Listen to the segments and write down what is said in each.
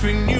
between you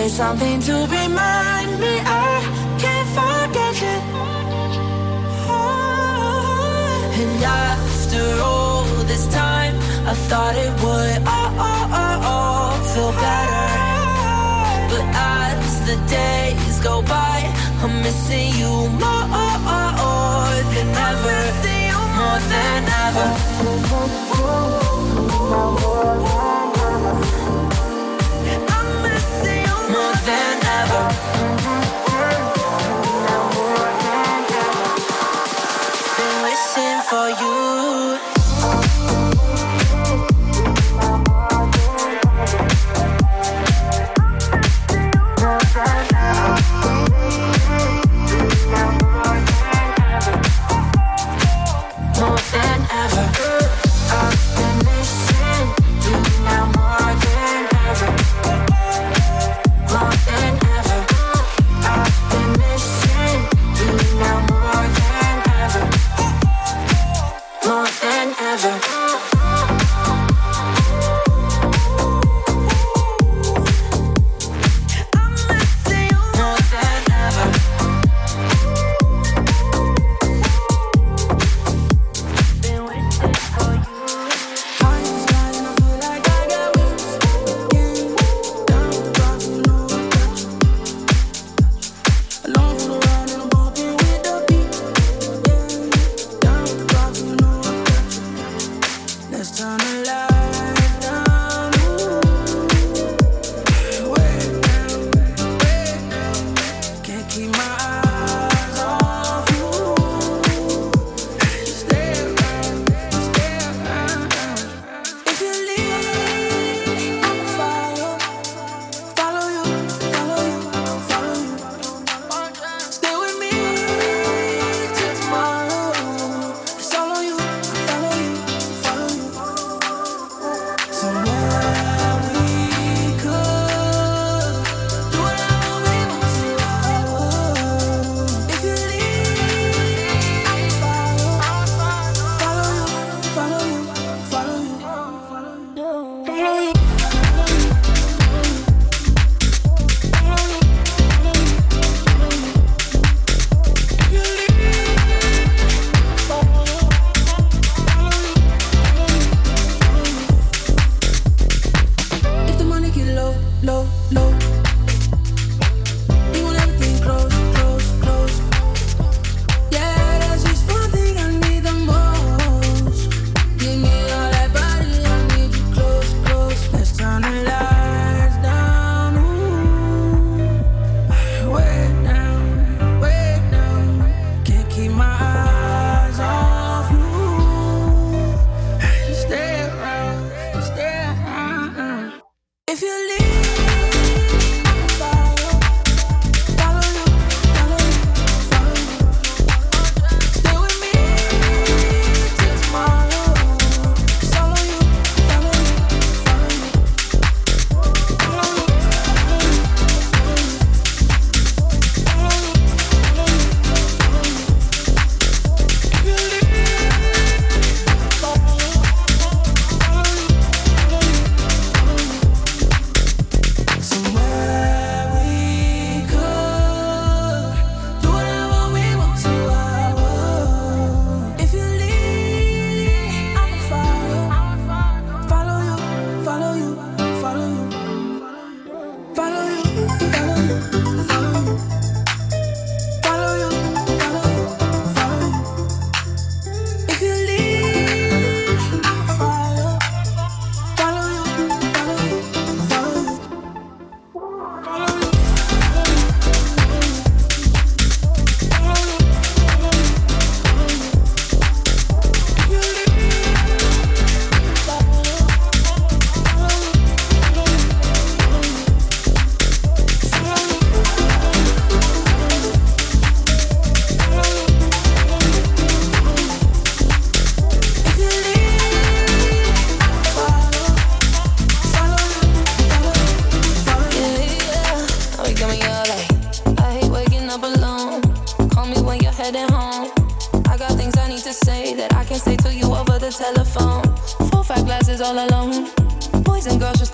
always something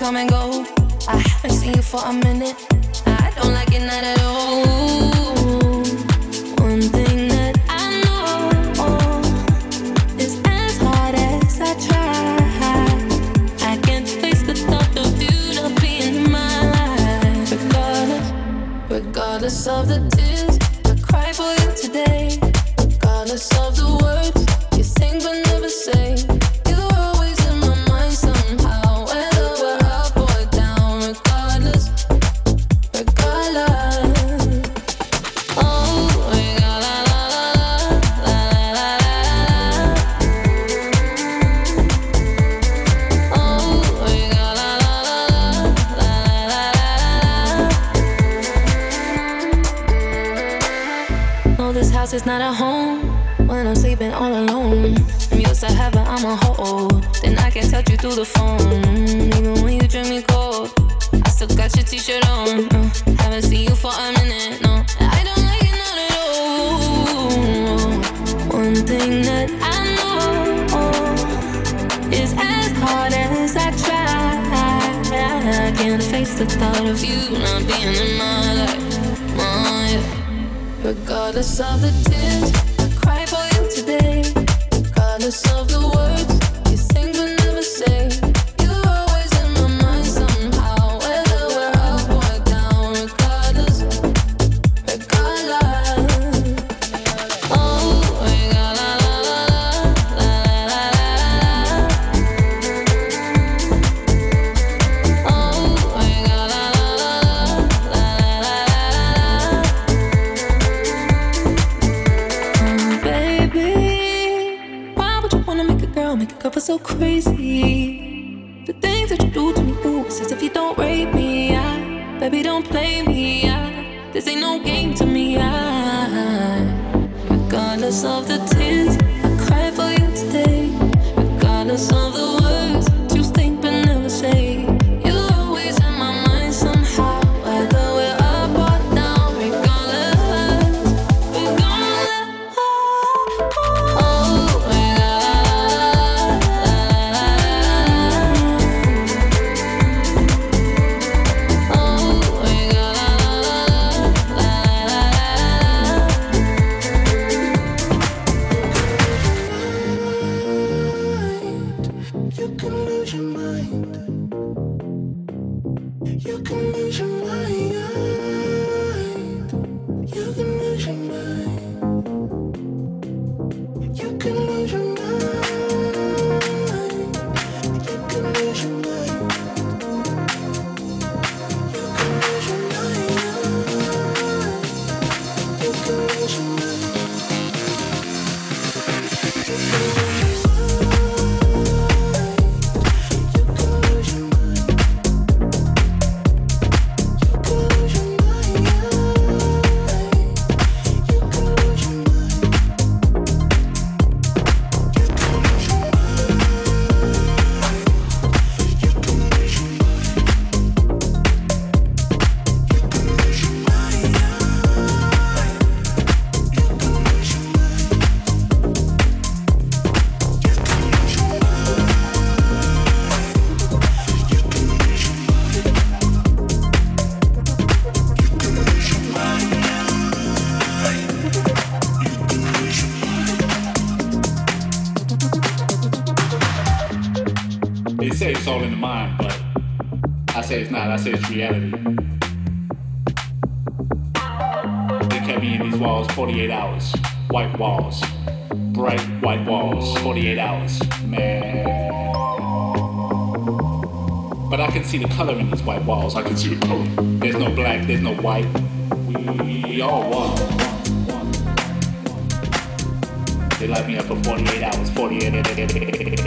come and go. I haven't seen you for a minute. I don't like it not at all. see the color in these white walls. I can see the color. There's no black, there's no white. We all one. They locked me up for 48 hours, 48.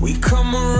We come around.